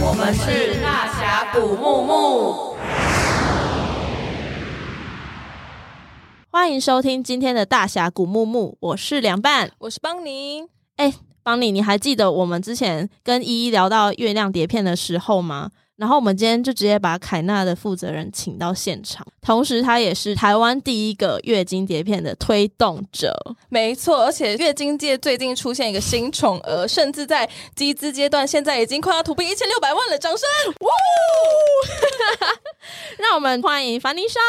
我们是大峡谷木木，欢迎收听今天的大峡谷木木，我是凉拌，我是邦尼。哎，邦尼，你还记得我们之前跟依依聊到月亮碟片的时候吗？然后我们今天就直接把凯纳的负责人请到现场，同时他也是台湾第一个月经碟片的推动者。没错，而且月经界最近出现一个新宠儿，甚至在集资阶段，现在已经快要突破一千六百万了，掌声！哇！让我们欢迎凡妮莎。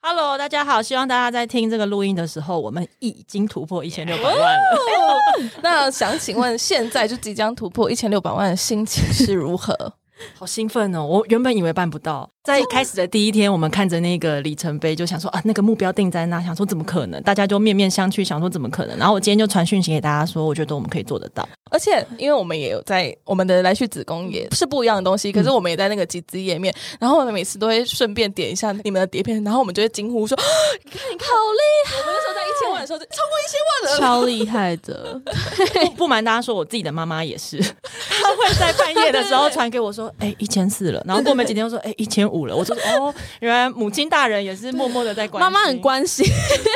Hello，大家好，希望大家在听这个录音的时候，我们已经突破一千六百万了。那想请问，现在就即将突破一千六百万的心情是如何？好兴奋哦！我原本以为办不到，在开始的第一天，我们看着那个里程碑，就想说啊，那个目标定在那，想说怎么可能？大家就面面相觑，想说怎么可能？然后我今天就传讯息给大家说，我觉得我们可以做得到。而且，因为我们也有在我们的来去子宫也是不一样的东西，可是我们也在那个集资页面，然后我们每次都会顺便点一下你们的碟片，然后我们就会惊呼说：“ 你看，你看，好厉害！”我们那时候在一千万的时候，就超过一千万了，超厉害的。不瞒大家说，我自己的妈妈也是，她会在半夜的时候传给我说：“哎，一千四了。”然后过没几天又说：“哎，一千五了。”我就说：“ 哦，原来母亲大人也是默默的在关心，妈妈很关心。”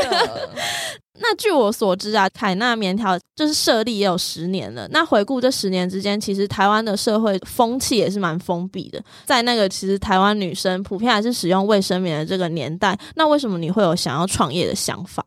那据我所知啊，凯纳棉条就是设立也有十年了。那回顾这十年之间，其实台湾的社会风气也是蛮封闭的。在那个其实台湾女生普遍还是使用卫生棉的这个年代，那为什么你会有想要创业的想法？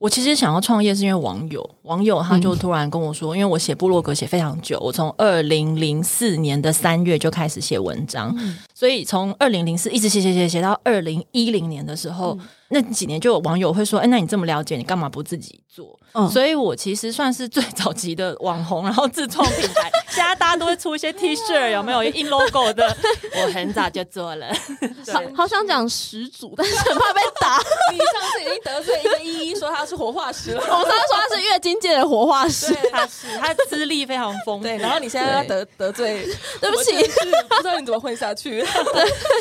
我其实想要创业是因为网友，网友他就突然跟我说，嗯、因为我写部落格写非常久，我从二零零四年的三月就开始写文章，嗯、所以从二零零四一直写写写写到二零一零年的时候。嗯那几年就有网友会说：“哎，那你这么了解，你干嘛不自己做？”嗯，所以我其实算是最早期的网红，然后自创品牌。现在大家都会出一些 T 恤，有没有印 logo 的？我很早就做了。好好想讲始祖，但是很怕被打。你上次已经得罪一个依依，说他是活化石了。我上次说他是月经界的活化石，他是他资历非常丰富。对，然后你现在要得得罪，对不起，不知道你怎么混下去。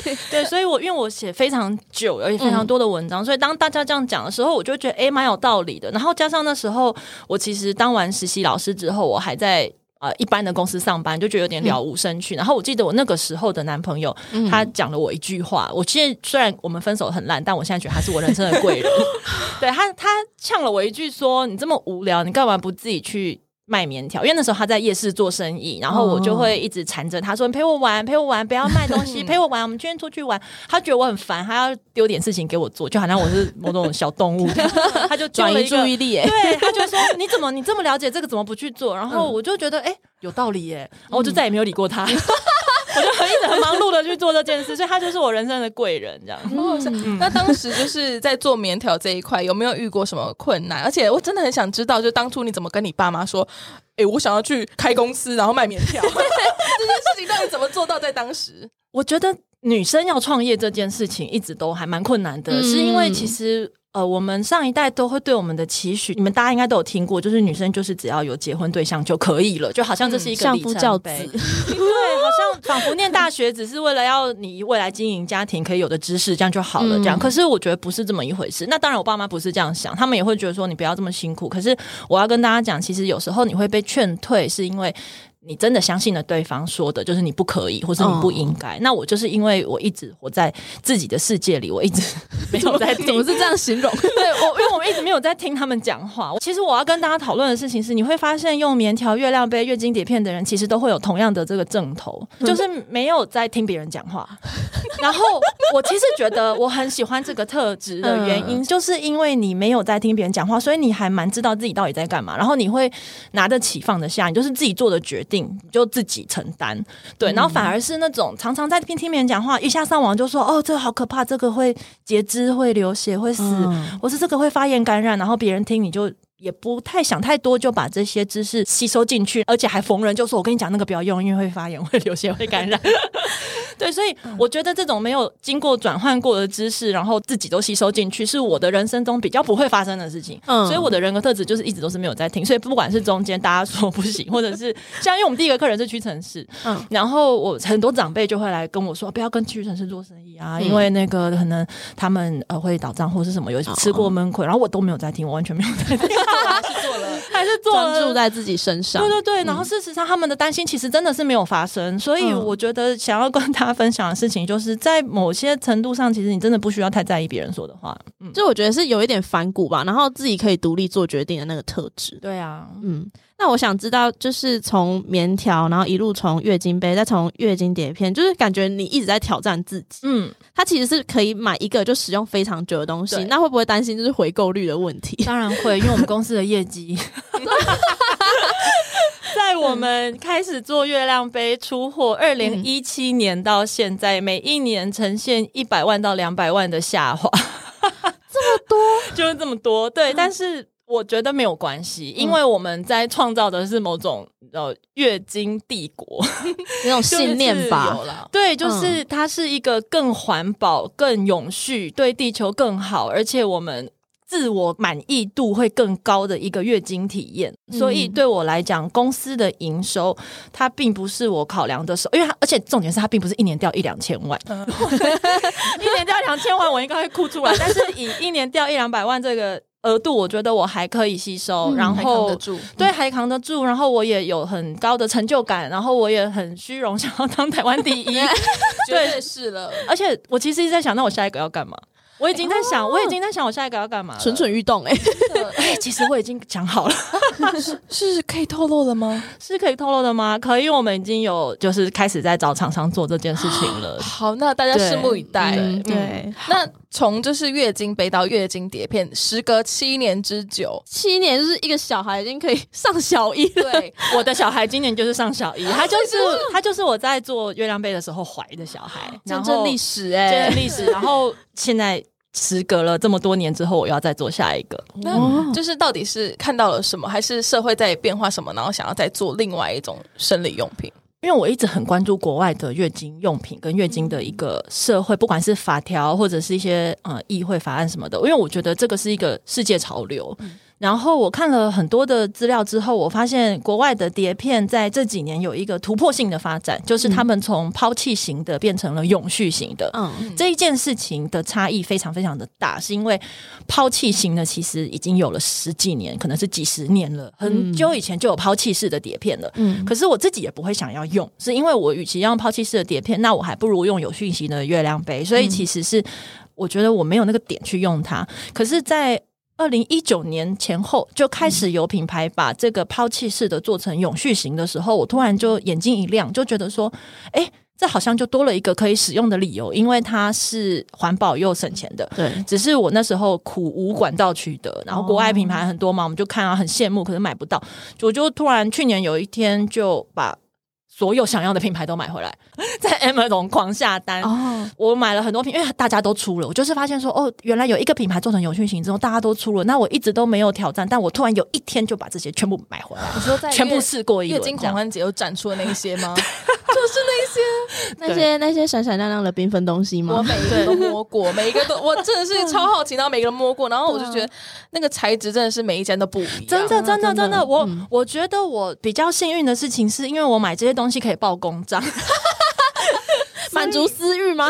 对对，所以我因为我写非常久，而且非常多的文章。所以当大家这样讲的时候，我就觉得哎，蛮有道理的。然后加上那时候，我其实当完实习老师之后，我还在呃一般的公司上班，就觉得有点了无生趣。嗯、然后我记得我那个时候的男朋友，嗯、他讲了我一句话。我现在虽然我们分手很烂，但我现在觉得他是我人生的贵人。对他，他呛了我一句说：“你这么无聊，你干嘛不自己去？”卖棉条，因为那时候他在夜市做生意，然后我就会一直缠着他说：“你陪我玩，陪我玩，不要卖东西，陪我玩，我们今天出去玩。”他觉得我很烦，他要丢点事情给我做，就好像我是某种小动物，他就转移注意力。对，他就说：“你怎么你这么了解这个，怎么不去做？”然后我就觉得哎，有道理耶，然后我就再也没有理过他。我就很一直很忙碌的去做这件事，所以他就是我人生的贵人，这样。嗯、那当时就是在做棉条这一块，有没有遇过什么困难？而且我真的很想知道，就当初你怎么跟你爸妈说，哎、欸，我想要去开公司，然后卖棉条，这件事情到底怎么做到？在当时，我觉得女生要创业这件事情一直都还蛮困难的，嗯、是因为其实。呃，我们上一代都会对我们的期许，你们大家应该都有听过，就是女生就是只要有结婚对象就可以了，就好像这是一个。相夫教子。对，好像仿佛念大学只是为了要你未来经营家庭可以有的知识，这样就好了。这样，可是我觉得不是这么一回事。那当然，我爸妈不是这样想，他们也会觉得说你不要这么辛苦。可是我要跟大家讲，其实有时候你会被劝退，是因为。你真的相信了对方说的，就是你不可以，或是你不应该。Oh. 那我就是因为我一直活在自己的世界里，我一直没有在听。怎么是这样形容？对，我因为我们一直没有在听他们讲话。其实我要跟大家讨论的事情是，你会发现用棉条、月亮杯、月经碟片的人，其实都会有同样的这个症头，就是没有在听别人讲话。然后我其实觉得我很喜欢这个特质的原因，就是因为你没有在听别人讲话，所以你还蛮知道自己到底在干嘛。然后你会拿得起放得下，你就是自己做的决定。就自己承担，对，然后反而是那种常常在听听别人讲话，一下上网就说哦，这个好可怕，这个会截肢、会流血、会死，嗯、或是这个会发炎感染，然后别人听你就也不太想太多，就把这些知识吸收进去，而且还逢人就说：“我跟你讲那个不要用，因为会发炎、会流血、会感染。”对，所以我觉得这种没有经过转换过的知识，然后自己都吸收进去，是我的人生中比较不会发生的事情。嗯，所以我的人格特质就是一直都是没有在听。所以不管是中间大家说不行，或者是像因为我们第一个客人是屈臣氏，嗯，然后我很多长辈就会来跟我说，不要跟屈臣氏做生意啊，因为那个可能他们呃会倒账或是什么，有吃过闷亏，然后我都没有在听，我完全没有在听。是做完事做了。还是做专注在自己身上。对对对，然后事实上他们的担心其实真的是没有发生，所以我觉得想要跟大家分享的事情，就是在某些程度上，其实你真的不需要太在意别人说的话。嗯，就我觉得是有一点反骨吧，然后自己可以独立做决定的那个特质。对啊，嗯。那我想知道，就是从棉条，然后一路从月经杯，再从月经碟片，就是感觉你一直在挑战自己。嗯，它其实是可以买一个就使用非常久的东西，那会不会担心就是回购率的问题？当然会，因为我们公司的业绩，在我们开始做月亮杯出货，二零一七年到现在，每一年呈现一百万到两百万的下滑，这么多，就是这么多。对，嗯、但是。我觉得没有关系，因为我们在创造的是某种呃月经帝国。那种信念吧。对，就是它是一个更环保、更永续、对地球更好，而且我们自我满意度会更高的一个月经体验。嗯、所以对我来讲，公司的营收它并不是我考量的时候，因为它而且重点是它并不是一年掉一两千万，嗯、一年掉两千万我应该会哭出来。但是以一年掉一两百万这个。额度我觉得我还可以吸收，嗯、然后还扛得住，对，还扛得住。然后我也有很高的成就感，然后我也很虚荣，想要当台湾第一，对，是了。而且我其实一直在想，那我下一个要干嘛？我已经在想，我已经在想我下一个要干嘛，蠢蠢欲动哎、欸！哎，其实我已经讲好了，是是可以透露的吗？是可以透露的吗？可以，我们已经有就是开始在找厂商做这件事情了。好，那大家拭目以待。对，嗯、对那从就是月经杯到月经碟片，时隔七年之久，七年就是一个小孩已经可以上小一了。对，我的小孩今年就是上小一，他就是他就是我在做月亮杯的时候怀的小孩，见证历史哎、欸，见证历史，然后现在。时隔了这么多年之后，我要再做下一个。那就是到底是看到了什么，还是社会在变化什么，然后想要再做另外一种生理用品？因为我一直很关注国外的月经用品跟月经的一个社会，不管是法条或者是一些呃议会法案什么的，因为我觉得这个是一个世界潮流。然后我看了很多的资料之后，我发现国外的碟片在这几年有一个突破性的发展，就是他们从抛弃型的变成了永续型的。嗯，这一件事情的差异非常非常的大，是因为抛弃型的其实已经有了十几年，可能是几十年了，很久以前就有抛弃式的碟片了。嗯，可是我自己也不会想要用，是因为我与其要用抛弃式的碟片，那我还不如用有讯息的月亮杯。所以其实是我觉得我没有那个点去用它。可是，在二零一九年前后就开始有品牌把这个抛弃式的做成永续型的时候，我突然就眼睛一亮，就觉得说，哎，这好像就多了一个可以使用的理由，因为它是环保又省钱的。对，只是我那时候苦无管道取得，然后国外品牌很多嘛，我们就看啊很羡慕，可是买不到，我就突然去年有一天就把。所有想要的品牌都买回来，在 Amazon 狂下单。哦，我买了很多品，因为大家都出了，我就是发现说，哦，原来有一个品牌做成永续型之后，大家都出了，那我一直都没有挑战，但我突然有一天就把这些全部买回来。你说在全部试过一轮，月经狂欢节又展出的那些吗？就是那些 那些那些闪闪亮亮的缤纷东西吗？我每一个都摸过，每一个都我真的是超好奇，然后每个都摸过，然后我就觉得那个材质真的是每一件都不一样。真的真的真的，我我觉得我比较幸运的事情是因为我买这些东西可以报公账，满足私欲吗？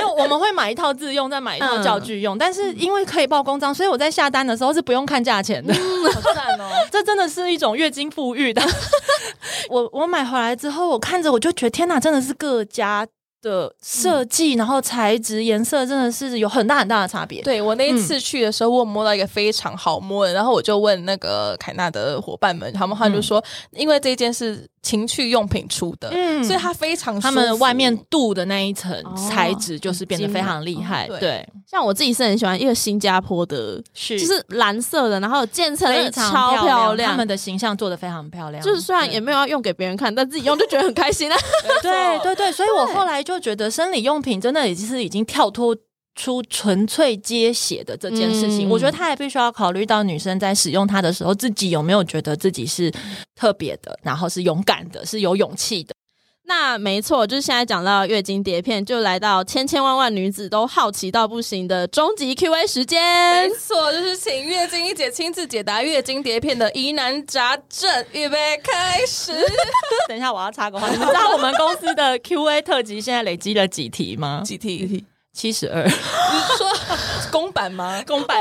因为我们会买一套自用，再买一套教具用，但是因为可以报公章，所以我在下单的时候是不用看价钱的。好赞哦！这真的是一种月经富裕的。我我买回来之后，我看着我就觉得天哪，真的是各家的设计，然后材质、颜色真的是有很大很大的差别。对，我那一次去的时候，我摸到一个非常好摸的，然后我就问那个凯纳的伙伴们，他们他就说，因为这件是。情趣用品出的，嗯，所以它非常，他们外面镀的那一层材质就是变得非常厉害。对，像我自己是很喜欢一个新加坡的，是就是蓝色的，然后渐层的超漂亮，他们的形象做的非常漂亮。就是虽然也没有要用给别人看，但自己用就觉得很开心啊。对对对，所以我后来就觉得生理用品真的已经是已经跳脱。出纯粹接血的这件事情，嗯、我觉得他也必须要考虑到女生在使用它的时候，自己有没有觉得自己是特别的，然后是勇敢的，是有勇气的。那没错，就是现在讲到月经碟片，就来到千千万万女子都好奇到不行的终极 Q&A 时间。没错，就是请月经一姐亲自解答月经碟片的疑难杂症。预备开始。等一下，我要插个话，你们知道我们公司的 Q&A 特辑现在累积了几题吗？几题？七十二，你是说公版吗？公版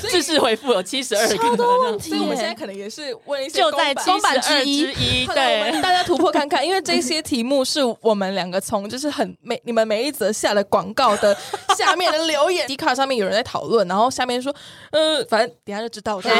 对，制式回复有七十二个，超多问题所以我们现在可能也是问一些就在公版七十二之一，对，大家突破看看，因为这些题目是我们两个从就是很每你们每一则下的广告的下面的留言，Dcard 上面有人在讨论，然后下面说，呃，反正等下就知道。请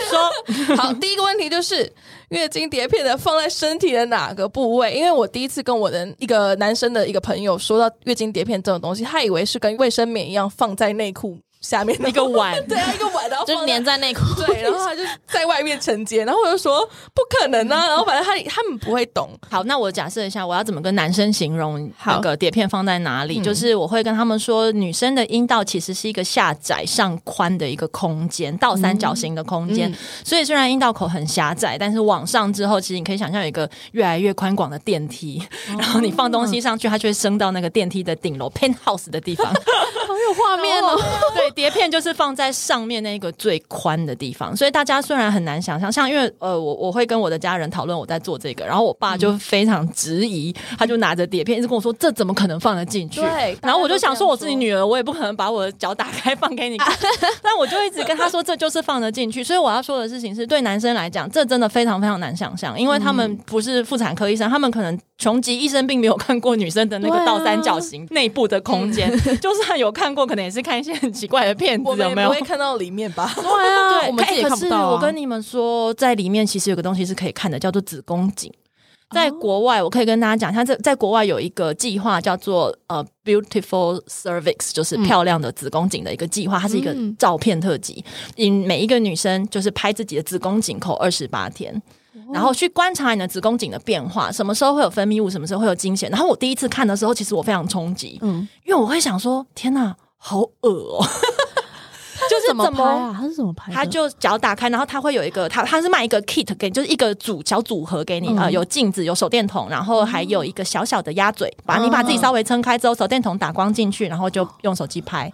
说。好，第一个问题就是月经碟片的放在身体的哪个部位？因为我第一次跟我的一个男生的一个朋友说到月经碟片这种东西，他以为是跟卫生棉一样放在内裤。下面一个碗，对啊，一个碗，然后就粘在内裤，对，然后他就在外面承接，然后我就说不可能啊，然后反正他他们不会懂。好，那我假设一下，我要怎么跟男生形容那个碟片放在哪里？就是我会跟他们说，女生的阴道其实是一个下窄上宽的一个空间，倒三角形的空间。所以虽然阴道口很狭窄，但是往上之后，其实你可以想象有一个越来越宽广的电梯，然后你放东西上去，它就会升到那个电梯的顶楼 penthouse 的地方。好有画面哦，对。碟片就是放在上面那个最宽的地方，所以大家虽然很难想象，像因为呃，我我会跟我的家人讨论我在做这个，然后我爸就非常质疑，他就拿着碟片一直跟我说：“这怎么可能放得进去？”对，然后我就想说，我是你女儿，我也不可能把我的脚打开放给你看，但我就一直跟他说，这就是放得进去。所以我要说的事情是，对男生来讲，这真的非常非常难想象，因为他们不是妇产科医生，他们可能穷极一生并没有看过女生的那个倒三角形内部的空间，就算有看过，可能也是看一些很奇怪的。片子有没有？不会看到里面吧？对啊，对，我们自己看不到、啊。我跟你们说，在里面其实有个东西是可以看的，叫做子宫颈。在国外，我可以跟大家讲，它在在国外有一个计划叫做呃 Beautiful Cervix，就是漂亮的子宫颈的一个计划。它是一个照片特辑，引每一个女生就是拍自己的子宫颈口二十八天，然后去观察你的子宫颈的变化，什么时候会有分泌物，什么时候会有经血。然后我第一次看的时候，其实我非常冲击，嗯，因为我会想说，天哪，好恶哦。就是怎么拍啊？他是怎么拍？他就脚打开，然后他会有一个，他他是卖一个 kit 给，就是一个组小组合给你啊、嗯呃，有镜子，有手电筒，然后还有一个小小的鸭嘴，把你把自己稍微撑开之后，手电筒打光进去，然后就用手机拍。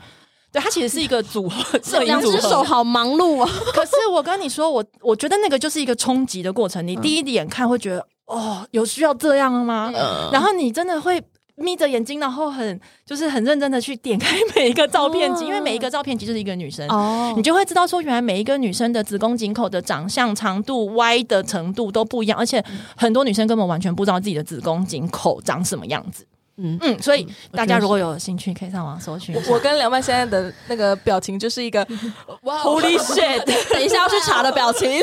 对，它其实是一个组合，摄影组合。两只手好忙碌啊！可是我跟你说，我我觉得那个就是一个冲击的过程。你第一眼看会觉得，哦，有需要这样吗？嗯、然后你真的会。眯着眼睛，然后很就是很认真的去点开每一个照片集，哦、因为每一个照片集就是一个女生，哦、你就会知道说，原来每一个女生的子宫颈口的长相、长度、歪的程度都不一样，而且很多女生根本完全不知道自己的子宫颈口长什么样子。嗯嗯，所以大家如果有兴趣，可以上网搜寻。我跟梁曼现在的那个表情就是一个 哇，Holy shit！等一下要去查的表情。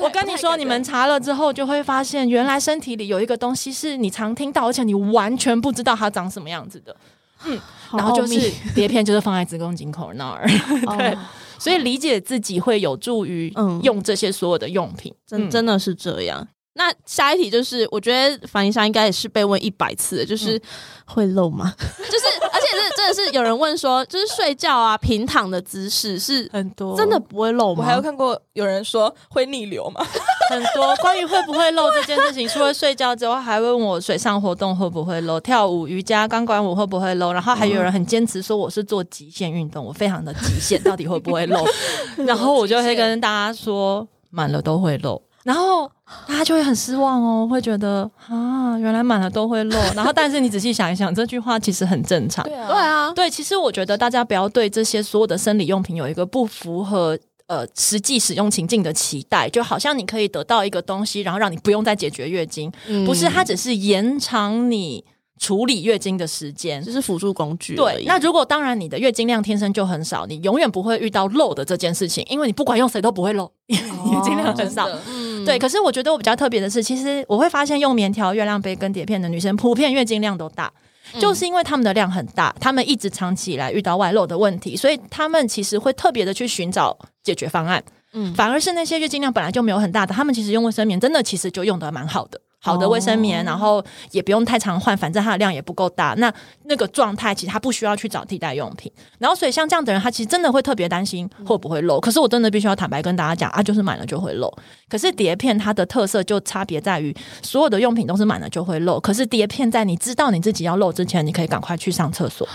我跟你说，你们查了之后就会发现，原来身体里有一个东西是你常听到，而且你完全不知道它长什么样子的。嗯，然后就是碟片，就是放在子宫颈口那儿。对，所以理解自己会有助于用这些所有的用品。真真的是这样。那下一题就是，我觉得凡妮莎应该也是被问一百次的，就是会漏吗？就是，而且是真的是有人问说，就是睡觉啊，平躺的姿势是很多，真的不会漏吗？我还有看过有人说会逆流吗？很多关于会不会漏这件事情，除了睡觉之外，还问我水上活动会不会漏，跳舞、瑜伽、钢管舞会不会漏，然后还有人很坚持说我是做极限运动，我非常的极限，到底会不会漏？然后我就会跟大家说，满了都会漏。然后大家就会很失望哦，会觉得啊，原来满了都会漏。然后，但是你仔细想一想，这句话其实很正常。对啊，对啊，对。其实我觉得大家不要对这些所有的生理用品有一个不符合呃实际使用情境的期待，就好像你可以得到一个东西，然后让你不用再解决月经，嗯、不是？它只是延长你。处理月经的时间，就是辅助工具。对，那如果当然你的月经量天生就很少，你永远不会遇到漏的这件事情，因为你不管用谁都不会漏，月经量很少。嗯，对。可是我觉得我比较特别的是，其实我会发现用棉条、月亮杯跟碟片的女生，普遍月经量都大，嗯、就是因为她们的量很大，她们一直长期以来遇到外漏的问题，所以她们其实会特别的去寻找解决方案。嗯，反而是那些月经量本来就没有很大的，她们其实用卫生棉真的其实就用的蛮好的。好的卫生棉，然后也不用太常换，反正它的量也不够大。那那个状态，其实他不需要去找替代用品。然后，所以像这样的人，他其实真的会特别担心会不会漏。可是我真的必须要坦白跟大家讲啊，就是满了就会漏。可是碟片它的特色就差别在于，所有的用品都是满了就会漏。可是碟片在你知道你自己要漏之前，你可以赶快去上厕所。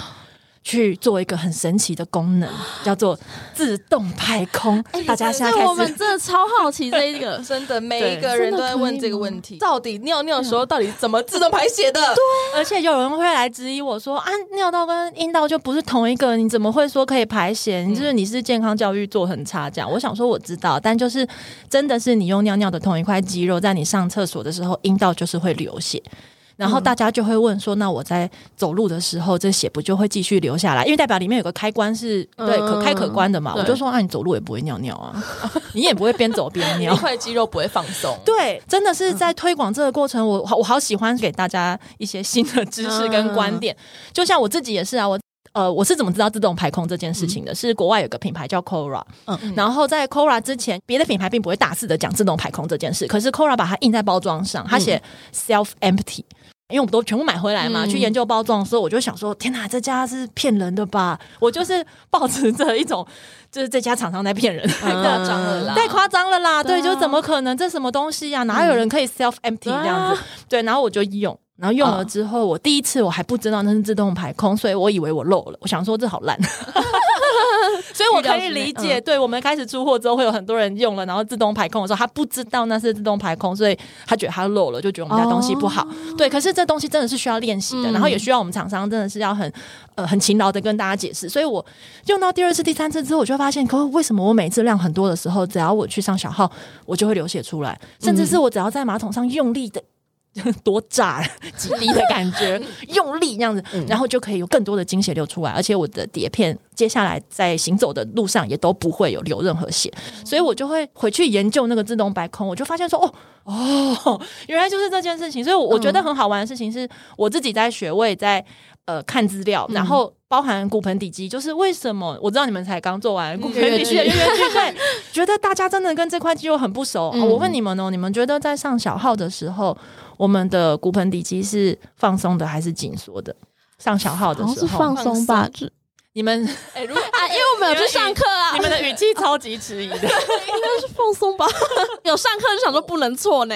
去做一个很神奇的功能，叫做自动排空。大家现在开始，我们真的超好奇这一个，真的每一个人都在问这个问题：到底尿尿的时候到底怎么自动排血的？对，而且有人会来质疑我说：“啊，尿道跟阴道就不是同一个，你怎么会说可以排血？你就是你是健康教育做很差这样。”我想说我知道，但就是真的是你用尿尿的同一块肌肉，在你上厕所的时候，阴道就是会流血。然后大家就会问说：“那我在走路的时候，这血不就会继续流下来？因为代表里面有个开关是对可开可关的嘛。”我就说：“啊，你走路也不会尿尿啊，你也不会边走边尿，一块肌肉不会放松。”对，真的是在推广这个过程，我我好喜欢给大家一些新的知识跟观点。就像我自己也是啊，我呃，我是怎么知道自动排空这件事情的？是国外有个品牌叫 Cora，嗯，然后在 Cora 之前，别的品牌并不会大肆的讲自动排空这件事，可是 Cora 把它印在包装上，它写 Self Empty。因为我们都全部买回来嘛，嗯、去研究包装的时候，我就想说：天哪，这家是骗人的吧？我就是保持着一种，就是这家厂商在骗人，太夸张了啦，太夸张了啦！对，就怎么可能？这什么东西呀、啊？哪有人可以 self empty 这样子？对，然后我就用，然后用了之后，我第一次我还不知道那是自动排空，所以我以为我漏了。我想说这好烂。所以我可以理解，对我们开始出货之后，会有很多人用了，然后自动排空的时候，他不知道那是自动排空，所以他觉得他漏了，就觉得我们家东西不好。对，可是这东西真的是需要练习的，然后也需要我们厂商真的是要很呃很勤劳的跟大家解释。所以我用到第二次、第三次之后，我就发现，可为什么我每次量很多的时候，只要我去上小号，我就会流血出来，甚至是我只要在马桶上用力的。多炸几滴的感觉，用力这样子，然后就可以有更多的经血流出来，而且我的碟片接下来在行走的路上也都不会有流任何血，所以我就会回去研究那个自动白空，我就发现说，哦哦，原来就是这件事情，所以我觉得很好玩的事情是我自己在学，我也在。呃，看资料，然后包含骨盆底肌，就是为什么我知道你们才刚做完骨盆底肌对，觉得大家真的跟这块肌肉很不熟。嗯哦、我问你们哦，你们觉得在上小号的时候，我们的骨盆底肌是放松的还是紧缩的？上小号的时候是放松吧？你们哎，如果啊，因为我们有去上课啊，你们的语气超级迟疑的，应该是放松吧？有上课就想说不能错呢。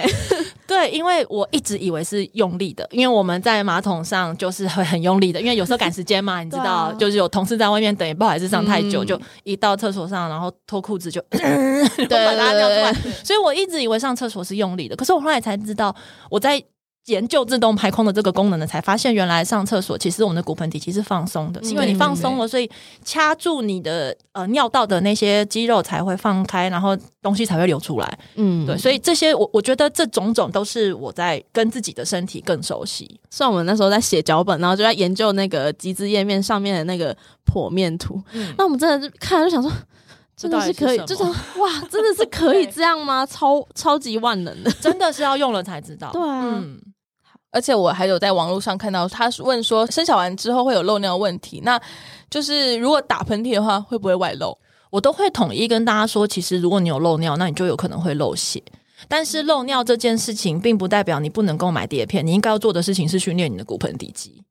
对，因为我一直以为是用力的，因为我们在马桶上就是会很用力的，因为有时候赶时间嘛，你知道，啊、就是有同事在外面等，也不好意思上太久，嗯、就一到厕所上，然后脱裤子就，对，把它尿出来，所以我一直以为上厕所是用力的，可是我后来才知道，我在。研究自动排空的这个功能呢，才发现原来上厕所其实我们的骨盆底肌是放松的，是因为你放松了，所以掐住你的呃尿道的那些肌肉才会放开，然后东西才会流出来。嗯，对，所以这些我我觉得这种种都是我在跟自己的身体更熟悉。像我们那时候在写脚本，然后就在研究那个集资页面上面的那个剖面图，嗯、那我们真的是看了就想说，真的是可以，就是哇，真的是可以这样吗？超超级万能的，真的是要用了才知道。对啊。嗯而且我还有在网络上看到，他问说生小孩之后会有漏尿问题，那就是如果打喷嚏的话会不会外漏？我都会统一跟大家说，其实如果你有漏尿，那你就有可能会漏血。但是漏尿这件事情并不代表你不能购买碟片，你应该要做的事情是训练你的骨盆底肌。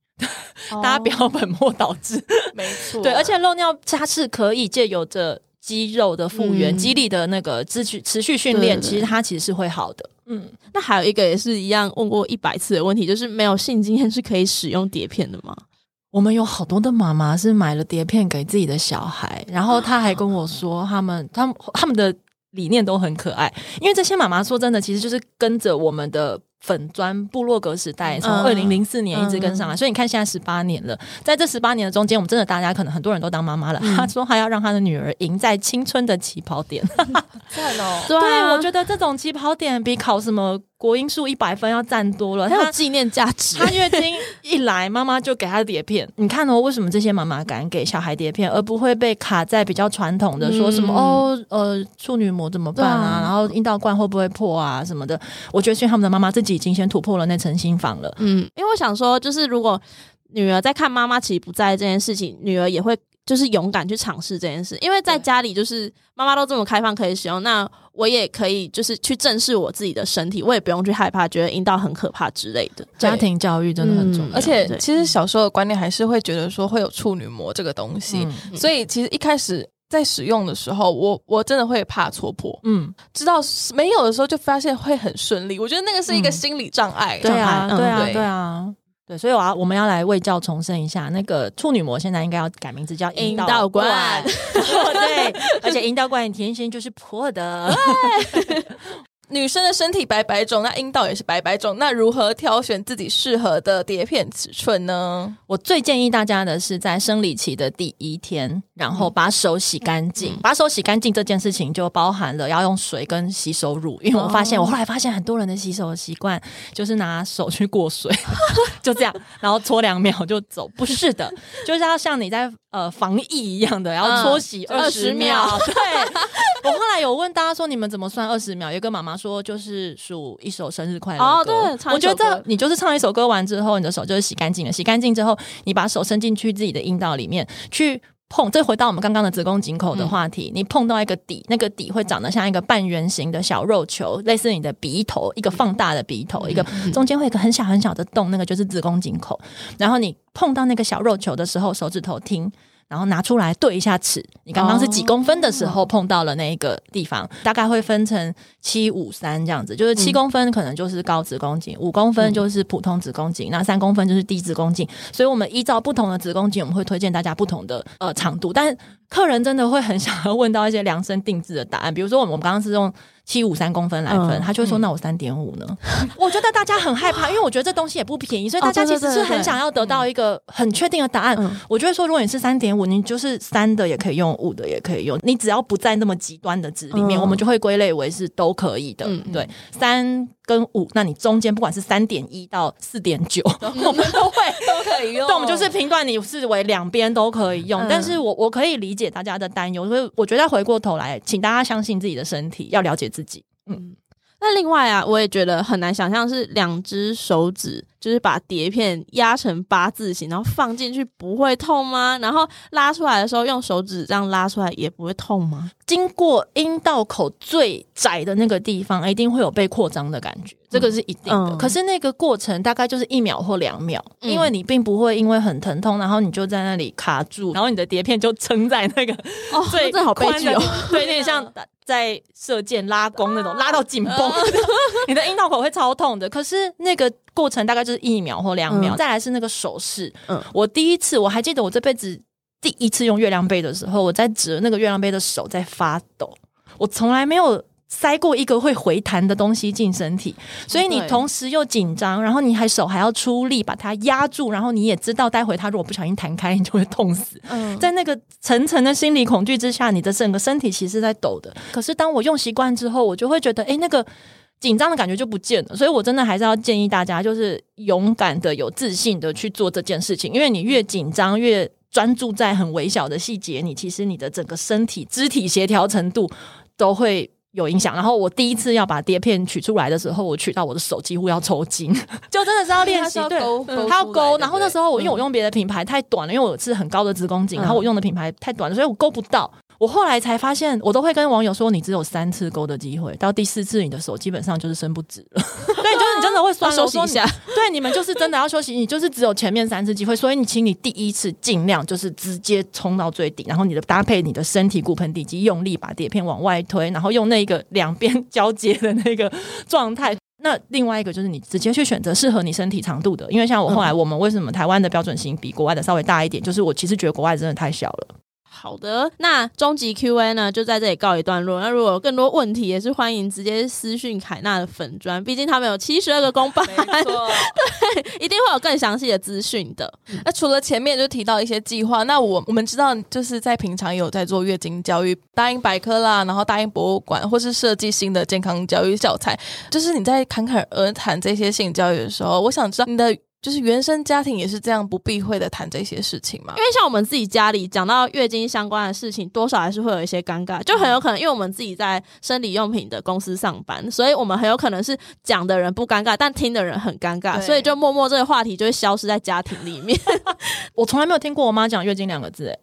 大家不要本末倒置，没错。对，而且漏尿它是可以借由着肌肉的复原、肌力的那个持续持续训练，其实它其实是会好的。嗯，那还有一个也是一样问过一百次的问题，就是没有性经验是可以使用碟片的吗？我们有好多的妈妈是买了碟片给自己的小孩，然后她还跟我说，他们、他们、他们的理念都很可爱，因为这些妈妈说真的，其实就是跟着我们的。粉砖部落格时代从二零零四年一直跟上来，嗯、所以你看现在十八年了，在这十八年的中间，我们真的大家可能很多人都当妈妈了。嗯、他说他要让他的女儿赢在青春的起跑点，赞哦！对，啊、我觉得这种起跑点比考什么。国英数一百分要赞多了，它有纪念价值。他月经一来，妈妈就给他碟片。你看哦，为什么这些妈妈敢给小孩碟片，而不会被卡在比较传统的说什么、嗯、哦呃处女膜怎么办啊？啊然后阴道冠会不会破啊什么的？我觉得是他们的妈妈自己已经先突破了那层心防了。嗯，因为我想说，就是如果女儿在看妈妈其实不在这件事情，女儿也会。就是勇敢去尝试这件事，因为在家里就是妈妈都这么开放可以使用，那我也可以就是去正视我自己的身体，我也不用去害怕，觉得阴道很可怕之类的。家庭教育真的很重要，嗯、而且其实小时候的观念还是会觉得说会有处女膜这个东西，嗯、所以其实一开始在使用的时候，我我真的会怕戳破，嗯，知道没有的时候就发现会很顺利，我觉得那个是一个心理障碍，对啊，对啊，对。啊。对，所以我要我们要来为教重申一下，那个处女膜现在应该要改名字叫阴道，道冠。对，而且阴道冠天生就是破的。女生的身体白白种，那阴道也是白白种。那如何挑选自己适合的碟片尺寸呢？我最建议大家的是在生理期的第一天，然后把手洗干净。嗯、把手洗干净这件事情就包含了要用水跟洗手乳，因为我发现、哦、我后来发现很多人的洗手的习惯就是拿手去过水，就这样，然后搓两秒就走。不是的，就是要像你在呃防疫一样的，然后搓洗二十秒。嗯、对，我后来有问大家说，你们怎么算二十秒？有个妈妈。说就是数一首生日快乐歌。哦，对，我觉得你就是唱一首歌完之后，你的手就是洗干净了。洗干净之后，你把手伸进去自己的阴道里面去碰。这回到我们刚刚的子宫颈口的话题，嗯、你碰到一个底，那个底会长得像一个半圆形的小肉球，类似你的鼻头，一个放大的鼻头，嗯、一个中间会有一个很小很小的洞，那个就是子宫颈口。然后你碰到那个小肉球的时候，手指头听。然后拿出来对一下尺，你刚刚是几公分的时候碰到了那一个地方，大概会分成七五三这样子，就是七公分可能就是高子宫颈，五公分就是普通子宫颈，那三公分就是低子宫颈。所以我们依照不同的子宫颈，我们会推荐大家不同的呃长度。但客人真的会很想要问到一些量身定制的答案，比如说我们我们刚刚是用。七五三公分来分，嗯、他就会说：“那我三点五呢？”嗯、我觉得大家很害怕，因为我觉得这东西也不便宜，所以大家其实是很想要得到一个很确定的答案。嗯、我就会说，如果你是三点五，你就是三的也可以用，五的也可以用，你只要不在那么极端的值里面，嗯、我们就会归类为是都可以的。嗯、对，三。跟五，那你中间不管是三点一到四点九，我们都会都可以用。对，我们就是评断你视为两边都可以用。嗯、但是我我可以理解大家的担忧，所以我觉得回过头来，请大家相信自己的身体，要了解自己。嗯。那另外啊，我也觉得很难想象是两只手指，就是把碟片压成八字形，然后放进去不会痛吗？然后拉出来的时候用手指这样拉出来也不会痛吗？经过阴道口最窄的那个地方，一定会有被扩张的感觉，这个是一定的。嗯、可是那个过程大概就是一秒或两秒，嗯、因为你并不会因为很疼痛，然后你就在那里卡住，然后你的碟片就撑在那个哦最 这好悲剧哦，对，有点像。在射箭拉弓那种，拉到紧绷，你的阴道口会超痛的。可是那个过程大概就是一秒或两秒。嗯、再来是那个手势，嗯，我第一次我还记得我这辈子第一次用月亮杯的时候，我在指那个月亮杯的手在发抖，我从来没有。塞过一个会回弹的东西进身体，所以你同时又紧张，然后你还手还要出力把它压住，然后你也知道待会它如果不小心弹开，你就会痛死。嗯，在那个层层的心理恐惧之下，你的整个身体其实在抖的。可是当我用习惯之后，我就会觉得，哎，那个紧张的感觉就不见了。所以我真的还是要建议大家，就是勇敢的、有自信的去做这件事情，因为你越紧张越专注在很微小的细节，你其实你的整个身体肢体协调程度都会。有影响，然后我第一次要把碟片取出来的时候，我取到我的手几乎要抽筋，就真的是要练习，对，它要勾。然后那时候我因为我用别的品牌太短了，因为我是很高的子宫颈，然后我用的品牌太短了，所以我勾不到。我后来才发现，我都会跟网友说，你只有三次勾的机会，到第四次你的手基本上就是伸不直了。对，就是你真的会酸，休息一下。对，你们就是真的要休息，你就是只有前面三次机会，所以你请你第一次尽量就是直接冲到最底，然后你的搭配你的身体骨盆底肌用力把碟片往外推，然后用那个两边 交接的那个状态。那另外一个就是你直接去选择适合你身体长度的，因为像我后来我们为什么台湾的标准型比国外的稍微大一点，就是我其实觉得国外真的太小了。好的，那终极 Q&A 呢，就在这里告一段落。那如果有更多问题，也是欢迎直接私讯凯纳的粉砖，毕竟他们有七十二个公办，对，一定会有更详细的资讯的。嗯、那除了前面就提到一些计划，那我我们知道就是在平常有在做月经教育，大英百科啦，然后大英博物馆，或是设计新的健康教育教材，就是你在侃侃而谈这些性教育的时候，我想知道你的。就是原生家庭也是这样不避讳的谈这些事情嘛？因为像我们自己家里讲到月经相关的事情，多少还是会有一些尴尬，就很有可能因为我们自己在生理用品的公司上班，所以我们很有可能是讲的人不尴尬，但听的人很尴尬，所以就默默这个话题就会消失在家庭里面。我从来没有听过我妈讲月经两个字，诶。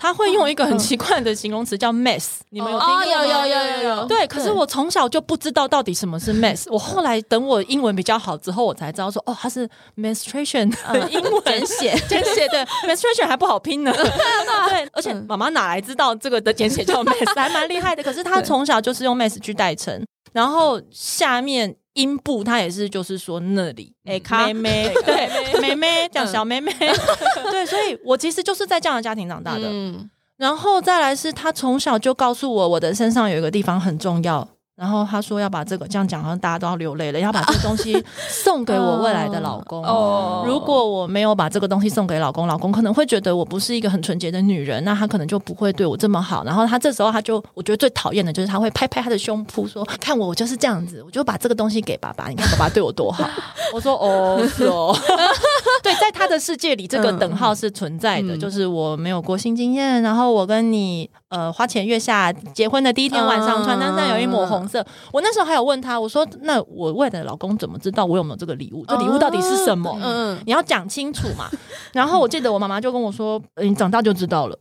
他会用一个很奇怪的形容词叫 mess，你们有听过吗？有有有有有。对，可是我从小就不知道 到底什么是 mess。我后来等我英文比较好之后，我才知道说，哦，它是 menstruation 的 英文简写，简写的 menstruation 还不好拼呢。对，而且妈妈哪来知道这个的简写叫 mess，还蛮厉害的。可是他从小就是用 mess 去代称，然后下面。阴部，它也是就是说那里哎，卡妹妹对 妹妹叫小妹妹，对，所以我其实就是在这样的家庭长大的。嗯，然后再来是他从小就告诉我，我的身上有一个地方很重要。然后他说要把这个这样讲，好像大家都要流泪了。要把这个东西送给我未来的老公。哦，如果我没有把这个东西送给老公，老公可能会觉得我不是一个很纯洁的女人，那他可能就不会对我这么好。然后他这时候他就，我觉得最讨厌的就是他会拍拍他的胸脯说：“看我，我就是这样子，我就把这个东西给爸爸，你看爸爸对我多好。”我说：“哦，是哦。”对，在他的世界里，这个等号是存在的，就是我没有过性经验，然后我跟你呃花前月下结婚的第一天晚上，穿单上有一抹红色。我那时候还有问他，我说：“那我未来的老公怎么知道我有没有这个礼物？这礼物到底是什么？嗯，你要讲清楚嘛。”然后我记得我妈妈就跟我说：“你长大就知道了。”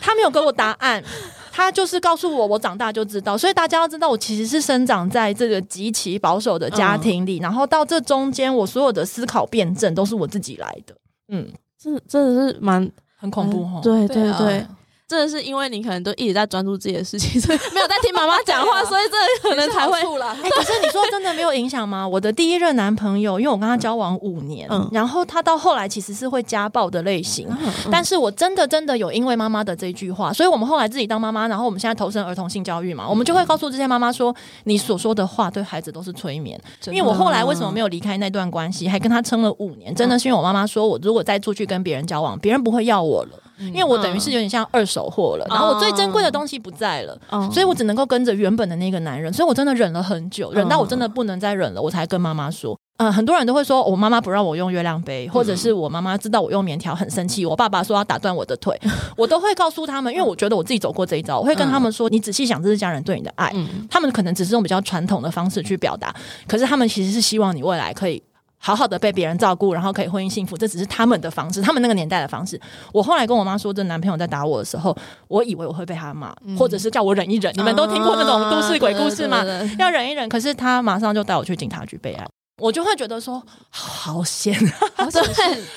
他没有给我答案，他就是告诉我：“我长大就知道。”所以大家要知道，我其实是生长在这个极其保守的家庭里，然后到这中间，我所有的思考辩证都是我自己来的。嗯，这真的是蛮很恐怖哈。对对对。真的是因为你可能都一直在专注自己的事情，所以没有在听妈妈讲话，所以这可能才会。哎，可是你说真的没有影响吗？我的第一任男朋友，因为我跟他交往五年，嗯，然后他到后来其实是会家暴的类型，嗯嗯、但是我真的真的有因为妈妈的这句话，所以我们后来自己当妈妈，然后我们现在投身儿童性教育嘛，我们就会告诉这些妈妈说，你所说的话对孩子都是催眠。因为我后来为什么没有离开那段关系，还跟他撑了五年，真的是因为我妈妈说我如果再出去跟别人交往，别人不会要我了。因为我等于是有点像二手货了，然后我最珍贵的东西不在了，所以我只能够跟着原本的那个男人，所以我真的忍了很久，忍到我真的不能再忍了，我才跟妈妈说。嗯，很多人都会说我妈妈不让我用月亮杯，或者是我妈妈知道我用棉条很生气，我爸爸说要打断我的腿，我都会告诉他们，因为我觉得我自己走过这一招，我会跟他们说，你仔细想，这是家人对你的爱，他们可能只是用比较传统的方式去表达，可是他们其实是希望你未来可以。好好的被别人照顾，然后可以婚姻幸福，这只是他们的方式，他们那个年代的方式。我后来跟我妈说，这男朋友在打我的时候，我以为我会被他骂，嗯、或者是叫我忍一忍。你们都听过那种都市鬼故事吗？要忍一忍，可是他马上就带我去警察局备案。我就会觉得说，好险，好 险，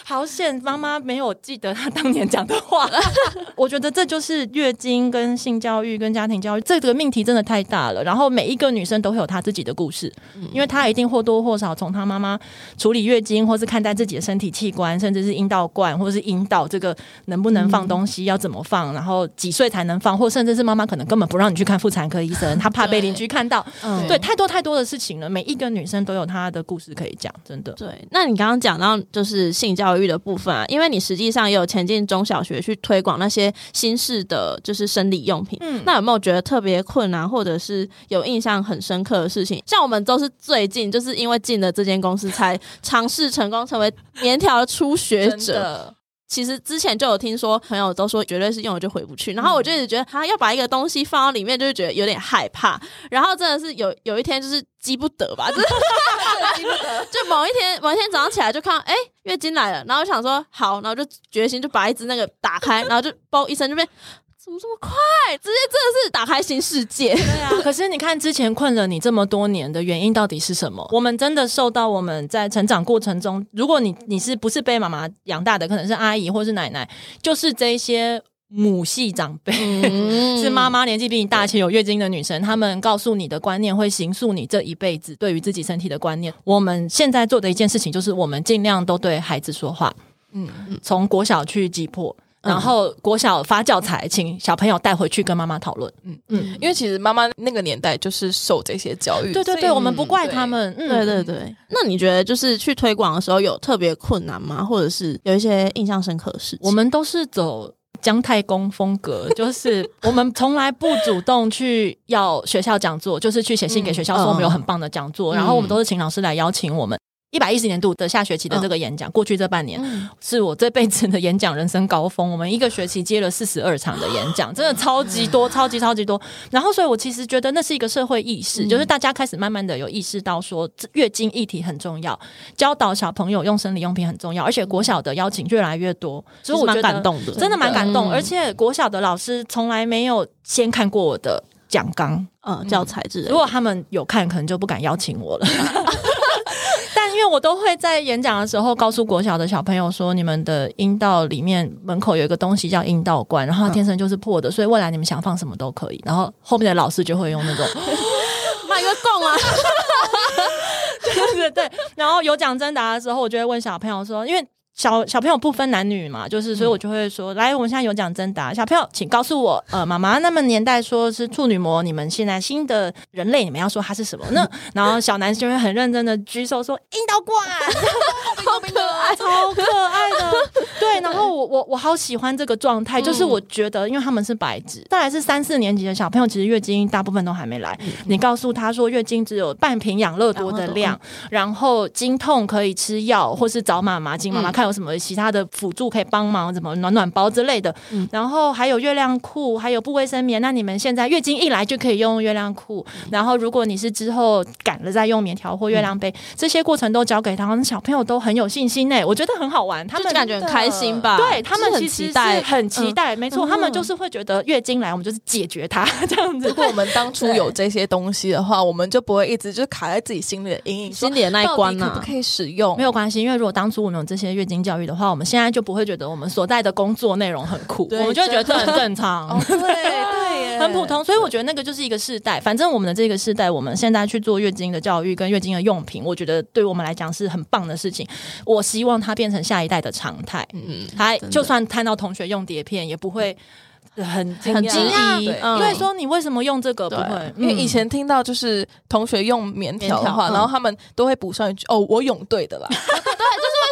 好险！妈妈没有记得她当年讲的话。我觉得这就是月经跟性教育跟家庭教育这个命题真的太大了。然后每一个女生都会有她自己的故事，因为她一定或多或少从她妈妈处理月经，或是看待自己的身体器官，甚至是阴道冠，或是阴道这个能不能放东西，要怎么放，然后几岁才能放，或甚至是妈妈可能根本不让你去看妇产科医生，她怕被邻居看到。对，对，太多太多的事情了。每一个女生都有她的。故事可以讲，真的。对，那你刚刚讲到就是性教育的部分啊，因为你实际上也有前进中小学去推广那些新式的就是生理用品。嗯，那有没有觉得特别困难，或者是有印象很深刻的事情？像我们都是最近就是因为进了这间公司，才尝试成功成为棉条的初学者。其实之前就有听说，朋友都说绝对是用了就回不去，然后我就一直觉得他要把一个东西放到里面，就是觉得有点害怕。然后真的是有有一天就是积不得吧，就是 积不得。就某一天某一天早上起来就看到，哎，月经来了，然后想说好，然后就决心就把一只那个打开，然后就嘣一声就变。怎么这么快？直接真的是打开新世界。对啊，可是你看之前困了你这么多年的原因到底是什么？我们真的受到我们在成长过程中，如果你你是不是被妈妈养大的，可能是阿姨或是奶奶，就是这些母系长辈，嗯、是妈妈年纪比你大且有月经的女生，他们告诉你的观念会形塑你这一辈子对于自己身体的观念。我们现在做的一件事情就是，我们尽量都对孩子说话。嗯，从国小去击破。然后国小发教材，请小朋友带回去跟妈妈讨论。嗯嗯，因为其实妈妈那个年代就是受这些教育。对对对，我们不怪他们。嗯对对对。那你觉得就是去推广的时候有特别困难吗？或者是有一些印象深刻的事？我们都是走姜太公风格，就是 我们从来不主动去要学校讲座，就是去写信给学校说我们有很棒的讲座，然后我们都是请老师来邀请我们。一百一十年度的下学期的这个演讲，过去这半年是我这辈子的演讲人生高峰。我们一个学期接了四十二场的演讲，真的超级多，超级超级多。然后，所以我其实觉得那是一个社会意识，就是大家开始慢慢的有意识到说，月经议题很重要，教导小朋友用生理用品很重要，而且国小的邀请越来越多，所以我觉得蛮感动的，真的蛮感动。而且国小的老师从来没有先看过我的讲纲，嗯，教材之类。如果他们有看，可能就不敢邀请我了。因为我都会在演讲的时候告诉国小的小朋友说，你们的阴道里面门口有一个东西叫阴道管，然后它天生就是破的，所以未来你们想放什么都可以。然后后面的老师就会用那种 买个供啊。对对。然后有奖征答的时候，我就会问小朋友说，因为。小小朋友不分男女嘛，就是，所以我就会说，嗯、来，我们现在有奖征答，小朋友请告诉我，呃，妈妈那么年代说是处女膜，你们现在新的人类，你们要说它是什么？呢？然后小男生就会很认真的举手说阴道管，好可爱，超可爱的，对，然后我我我好喜欢这个状态，就是我觉得，因为他们是白纸，再来是三四年级的小朋友，其实月经大部分都还没来，嗯、你告诉他说月经只有半瓶养乐多的量，然后经痛可以吃药，或是找妈妈，经妈妈看。有什么其他的辅助可以帮忙？什么暖暖包之类的，嗯、然后还有月亮裤，还有不卫生棉。那你们现在月经一来就可以用月亮裤，嗯、然后如果你是之后赶了再用棉条或月亮杯，嗯、这些过程都交给他们，小朋友都很有信心呢。我觉得很好玩，他们感觉很开心吧？对他们其实期待，很期待，没错，他们就是会觉得月经来，我们就是解决它 这样子。如果我们当初有这些东西的话，我们就不会一直就卡在自己心里的阴影，心里的那一关呢？可不可以使用？没有关系，因为如果当初我们有这些月经教育的话，我们现在就不会觉得我们所在的工作内容很酷，我们就会觉得这很正常，哦、对 对，很普通。所以我觉得那个就是一个世代，反正我们的这个世代，我们现在去做月经的教育跟月经的用品，我觉得对我们来讲是很棒的事情。我希望它变成下一代的常态，嗯，还就算看到同学用碟片，也不会。很很惊讶，对，因为说你为什么用这个？不会，因为以前听到就是同学用棉条的话，然后他们都会补上一句：“哦，我泳队的啦。”对，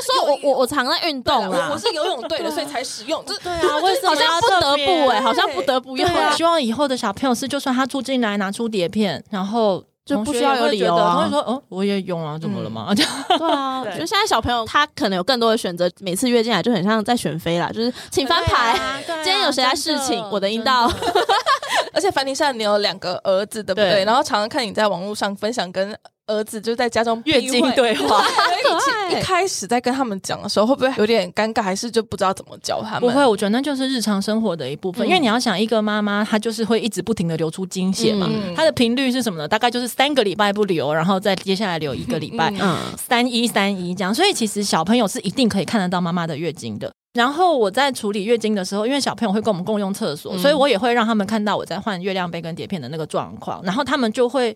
说我我我常在运动啦，我是游泳队的，所以才使用。对啊，为什么好像不得不哎，好像不得不用。希望以后的小朋友是，就算他住进来拿出碟片，然后。就不需要有理由啊！他会说：“哦，我也用啊，怎么了嘛？”对啊，就现在小朋友他可能有更多的选择，每次约进来就很像在选妃啦，就是请翻牌，今天有谁来侍寝我的阴道？而且凡妮莎，你有两个儿子，对不对？然后常常看你在网络上分享跟。儿子就在家中月经对话，一开始在跟他们讲的时候，会不会有点尴尬，还是就不知道怎么教他们？不会，我觉得那就是日常生活的一部分。嗯、因为你要想，一个妈妈她就是会一直不停的流出经血嘛，她、嗯、的频率是什么呢？大概就是三个礼拜不流，然后再接下来流一个礼拜，嗯，三一三一这样。所以其实小朋友是一定可以看得到妈妈的月经的。然后我在处理月经的时候，因为小朋友会跟我们共用厕所，嗯、所以我也会让他们看到我在换月亮杯跟碟片的那个状况，然后他们就会。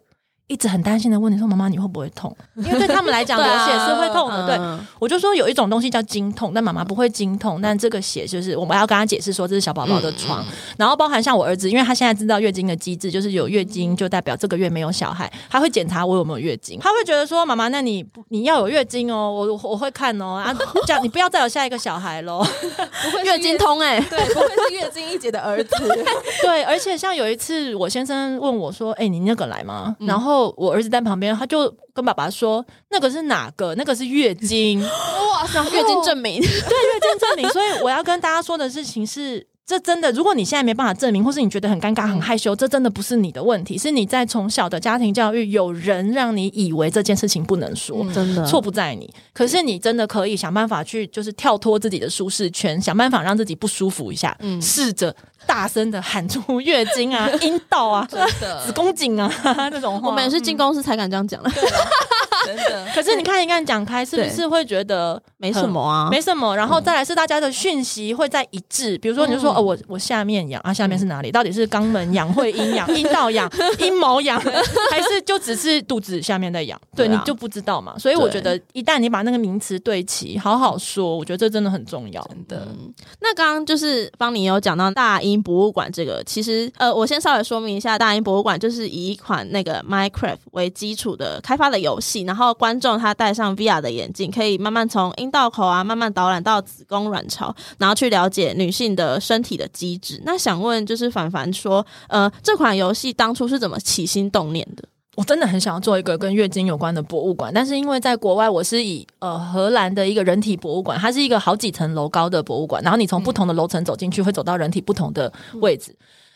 一直很担心的问你说：“妈妈，你会不会痛？” 因为对他们来讲，流血是会痛的。对，我就说有一种东西叫经痛，但妈妈不会经痛。但这个血就是我们要跟他解释说，这是小宝宝的床。然后包含像我儿子，因为他现在知道月经的机制，就是有月经就代表这个月没有小孩，他会检查我有没有月经。他会觉得说：“妈妈，那你你要有月经哦，我我会看哦啊，这样你不要再有下一个小孩喽。”不会月经通哎，对，不会是月经一姐的儿子。对，而且像有一次，我先生问我说：“哎，你那个来吗？”然后。我儿子在旁边，他就跟爸爸说：“那个是哪个？那个是月经 哇！月经证明，对，月经证明。所以我要跟大家说的事情是，这真的，如果你现在没办法证明，或是你觉得很尴尬、很害羞，这真的不是你的问题，是你在从小的家庭教育，有人让你以为这件事情不能说，嗯、真的错不在你。可是你真的可以想办法去，就是跳脱自己的舒适圈，想办法让自己不舒服一下，嗯，试着。”大声的喊出月经啊、阴道啊、真的子宫颈啊 这种话，我们也是进公司才敢这样讲的。真的。可是你看一看讲开，是不是会觉得没什么啊？没什么。然后再来是大家的讯息会在一致，比如说你就说哦，我我下面痒啊，下面是哪里？到底是肛门痒、会阴痒、阴道痒、阴毛痒，还是就只是肚子下面在痒？对，你就不知道嘛。所以我觉得一旦你把那个名词对齐，好好说，我觉得这真的很重要。真的。那刚刚就是方你有讲到大英博物馆这个，其实呃，我先稍微说明一下，大英博物馆就是以一款那个 Minecraft 为基础的开发的游戏，然后然后观众他戴上 VR 的眼镜，可以慢慢从阴道口啊，慢慢导览到子宫卵巢，然后去了解女性的身体的机制。那想问就是凡凡说，呃，这款游戏当初是怎么起心动念的？我真的很想要做一个跟月经有关的博物馆，但是因为在国外，我是以呃荷兰的一个人体博物馆，它是一个好几层楼高的博物馆，然后你从不同的楼层走进去，会走到人体不同的位置。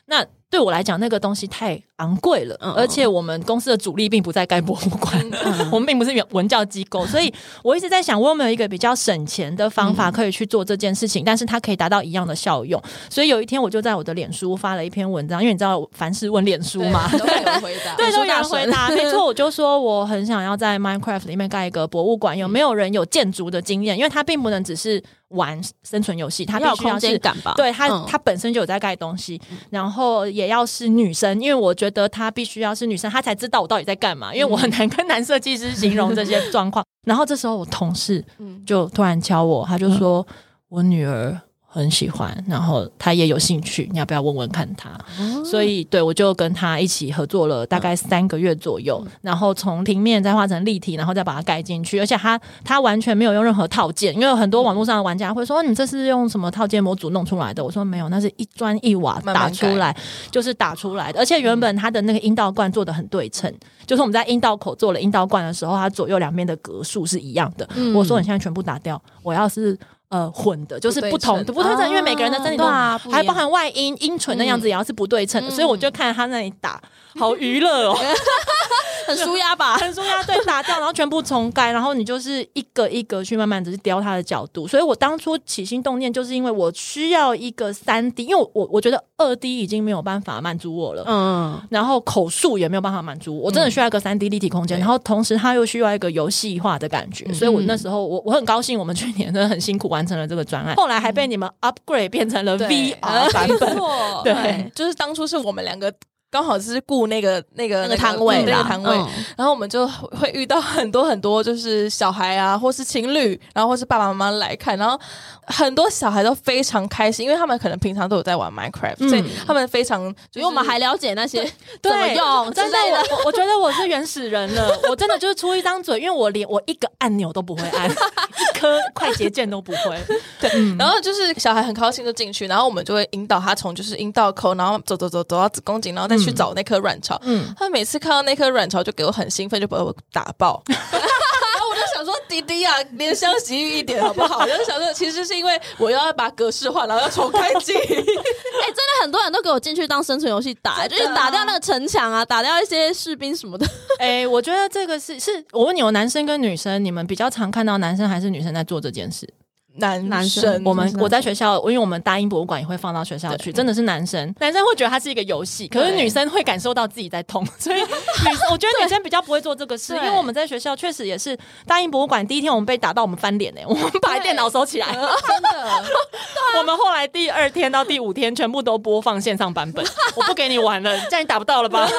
那对我来讲，那个东西太昂贵了，而且我们公司的主力并不在该博物馆，我们并不是文教机构，所以我一直在想，我有没有一个比较省钱的方法可以去做这件事情，但是它可以达到一样的效用。所以有一天，我就在我的脸书发了一篇文章，因为你知道凡事问脸书嘛，都有人回答，对，都有人回答，没错，我就说我很想要在 Minecraft 里面盖一个博物馆，有没有人有建筑的经验？因为它并不能只是。玩生存游戏，他必要有空须要是间感吧？对他，嗯他本身就有在盖东西，然后也要是女生，因为我觉得她必须要是女生，她才知道我到底在干嘛。因为我很难跟男设计师形容这些状况。然后这时候我同事就突然敲我，他就说我女儿。很喜欢，然后他也有兴趣，你要不要问问看他？哦、所以对我就跟他一起合作了大概三个月左右，嗯、然后从平面再画成立体，然后再把它盖进去。而且他他完全没有用任何套件，因为有很多网络上的玩家会说：“你这是用什么套件模组弄出来的？”我说：“没有，那是一砖一瓦打出来，慢慢就是打出来的。而且原本他的那个阴道罐做的很对称，就是我们在阴道口做了阴道罐的时候，它左右两边的格数是一样的。嗯、我说你现在全部打掉，我要是。”呃，混的，就是不同的不对称，因为每个人的身体都还包含外阴阴唇的样子，也要是不对称的，所以我就看他那里打，好娱乐哦。很舒压吧，很舒压，对，打掉，然后全部重盖，然后你就是一个一个去慢慢的去雕它的角度。所以我当初起心动念，就是因为我需要一个三 D，因为我我觉得二 D 已经没有办法满足我了，嗯，然后口述也没有办法满足我，我真的需要一个三 D 立体空间，嗯、然后同时它又需要一个游戏化的感觉，嗯、所以我那时候我我很高兴，我们去年真的很辛苦完成了这个专案，后来还被你们 upgrade 变成了 VR 版本，对，对，就是当初是我们两个。刚好是雇那个那个那个摊位，那个摊位，然后我们就会遇到很多很多，就是小孩啊，或是情侣，然后或是爸爸妈妈来看，然后很多小孩都非常开心，因为他们可能平常都有在玩 Minecraft，所以他们非常，因为我们还了解那些怎么用，真的，我我觉得我是原始人了，我真的就是出一张嘴，因为我连我一个按钮都不会按，一颗快捷键都不会，对，然后就是小孩很高兴就进去，然后我们就会引导他从就是阴道口，然后走走走走到子宫颈，然后再。去找那颗卵巢，嗯，他每次看到那颗卵巢就给我很兴奋，就把我打爆。然后我就想说，弟弟啊，怜香惜玉一点好不好？我就是想说，其实是因为我要把格式化，然后要重开机。哎、欸，真的很多人都给我进去当生存游戏打，就是打掉那个城墙啊，打掉一些士兵什么的。哎、欸，我觉得这个是是，我问你，有男生跟女生，你们比较常看到男生还是女生在做这件事？男男生，我们我在学校，因为我们大英博物馆也会放到学校去，真的是男生，男生会觉得它是一个游戏，可是女生会感受到自己在痛，所以女生 我觉得女生比较不会做这个事，因为我们在学校确实也是大英博物馆第一天我们被打到我们翻脸哎，我们把电脑收起来，真的，我们后来第二天到第五天全部都播放线上版本，我不给你玩了，这样你打不到了吧？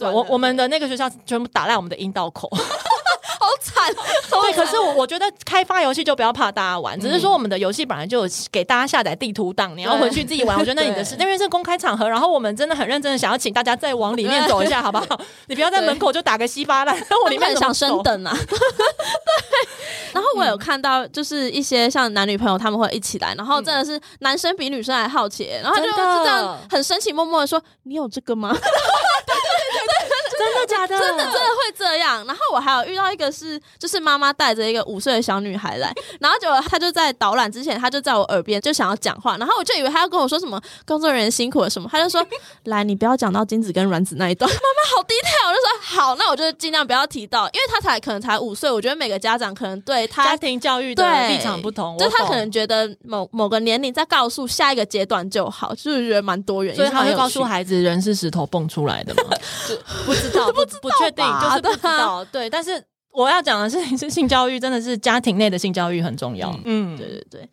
我我们的那个学校全部打烂我们的阴道口。好惨，对，可是我我觉得开发游戏就不要怕大家玩，只是说我们的游戏本来就有给大家下载地图档，你要回去自己玩。我觉得那你的事，因为是公开场合，然后我们真的很认真的想要请大家再往里面走一下，好不好？你不要在门口就打个稀巴烂，我里面很想升等啊。对，然后我有看到就是一些像男女朋友他们会一起来，然后真的是男生比女生还好奇，然后就这样很深情默默的说：“你有这个吗？” 真的假的？真的真的会这样。然后我还有遇到一个是，就是妈妈带着一个五岁的小女孩来，然后结果她就在导览之前，她就在我耳边就想要讲话，然后我就以为她要跟我说什么工作人员辛苦了什么，她就说：“来，你不要讲到精子跟卵子那一段。” 妈妈好低调，我就说好，那我就尽量不要提到，因为她才可能才五岁，我觉得每个家长可能对她家庭教育的立场不同，就她可能觉得某某个年龄再告诉下一个阶段就好，就是觉得蛮多元，所以她会告诉孩子人是石头蹦出来的吗？不知道，不不确定，就是不知道。对，但是我要讲的是，是性教育真的是家庭内的性教育很重要。嗯，对对对。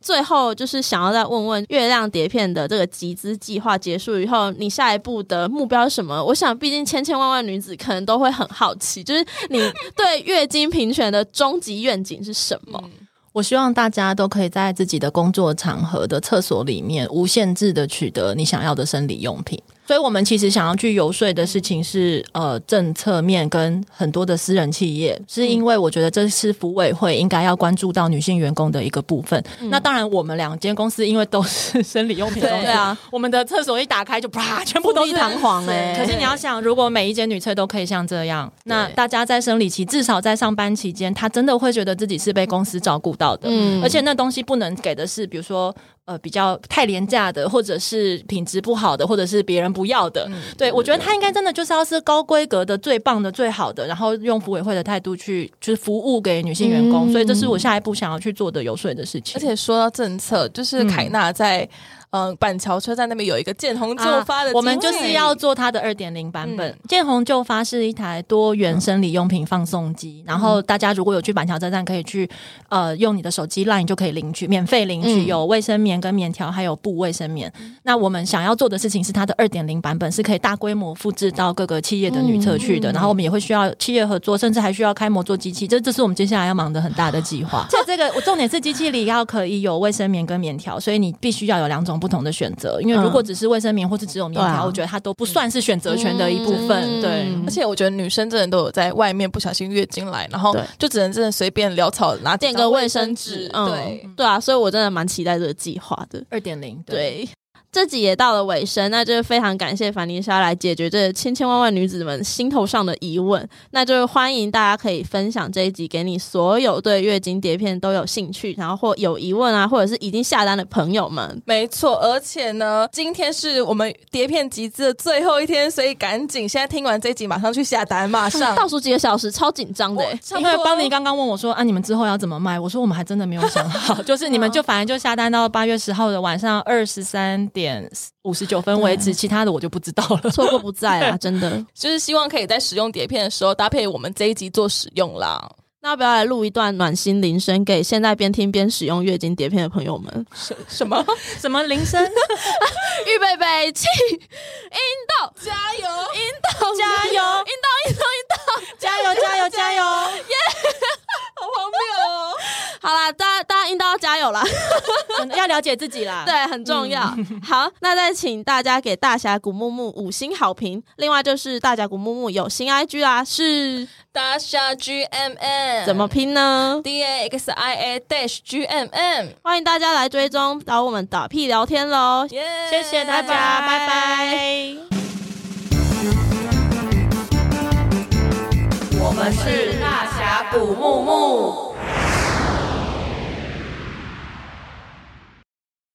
最后就是想要再问问月亮碟片的这个集资计划结束以后，你下一步的目标是什么？我想，毕竟千千万万女子可能都会很好奇，就是你对月经平权的终极愿景是什么？嗯我希望大家都可以在自己的工作场合的厕所里面无限制的取得你想要的生理用品。所以，我们其实想要去游说的事情是，呃，政策面跟很多的私人企业，是因为我觉得这是服委会应该要关注到女性员工的一个部分。嗯、那当然，我们两间公司因为都是 生理用品公司，对啊，我们的厕所一打开就啪，全部都是弹簧哎。可是你要想，如果每一间女厕都可以像这样，那大家在生理期，至少在上班期间，她真的会觉得自己是被公司照顾到的。嗯，而且那东西不能给的是，比如说。呃，比较太廉价的，或者是品质不好的，或者是别人不要的，嗯、对，我觉得他应该真的就是要是高规格的、最棒的、最好的，然后用服委会的态度去就是服务给女性员工，嗯、所以这是我下一步想要去做的游说的事情。而且说到政策，就是凯纳在。嗯板桥车站那边有一个见红就发的、啊，我们就是要做它的二点零版本。嗯、见红就发是一台多元生理用品放送机，嗯、然后大家如果有去板桥车站，可以去呃用你的手机 LINE 就可以领取，免费领取，有卫生棉跟棉条，还有布卫生棉。嗯、那我们想要做的事情是它的二点零版本是可以大规模复制到各个企业的女厕去的，嗯、然后我们也会需要企业合作，甚至还需要开模做机器，这这是我们接下来要忙的很大的计划。这这个我重点是机器里要可以有卫生棉跟棉条，所以你必须要有两种不同的选择，因为如果只是卫生棉或是只有棉条，嗯、我觉得它都不算是选择权的一部分。嗯、对，而且我觉得女生真的都有在外面不小心月经来，然后就只能真的随便潦草拿垫个卫生纸。嗯、对对啊，所以我真的蛮期待这个计划的二点零。对。这集也到了尾声，那就是非常感谢凡妮莎来解决这千千万万女子们心头上的疑问。那就是欢迎大家可以分享这一集给你所有对月经碟片都有兴趣，然后或有疑问啊，或者是已经下单的朋友们。没错，而且呢，今天是我们碟片集资的最后一天，所以赶紧现在听完这一集，马上去下单，马上倒数几个小时，超紧张的。因为邦尼刚刚问我说：“啊，你们之后要怎么卖？”我说：“我们还真的没有想好，就是你们就反正就下单到八月十号的晚上二十三点。”五十九分为止，其他的我就不知道了，错过不在啊！真的，就是希望可以在使用碟片的时候搭配我们这一集做使用啦。那要不要来录一段暖心铃声给现在边听边使用月经碟片的朋友们？什什么 什么铃声？预备备起，阴道加油，阴道加油，阴道阴道阴道加油加油加油！耶，好荒谬哦！好啦，大家大家应当要加油啦，要了解自己啦，对，很重要。嗯、好，那再请大家给大峡谷木木五星好评。另外就是大峡谷木木有新 IG 啦，是大峡 GMM。怎么拼呢？D A X I A dash G M M，欢迎大家来追踪，找我们打屁聊天喽！Yeah, 谢谢大家，拜拜。我们是大峡谷慕慕。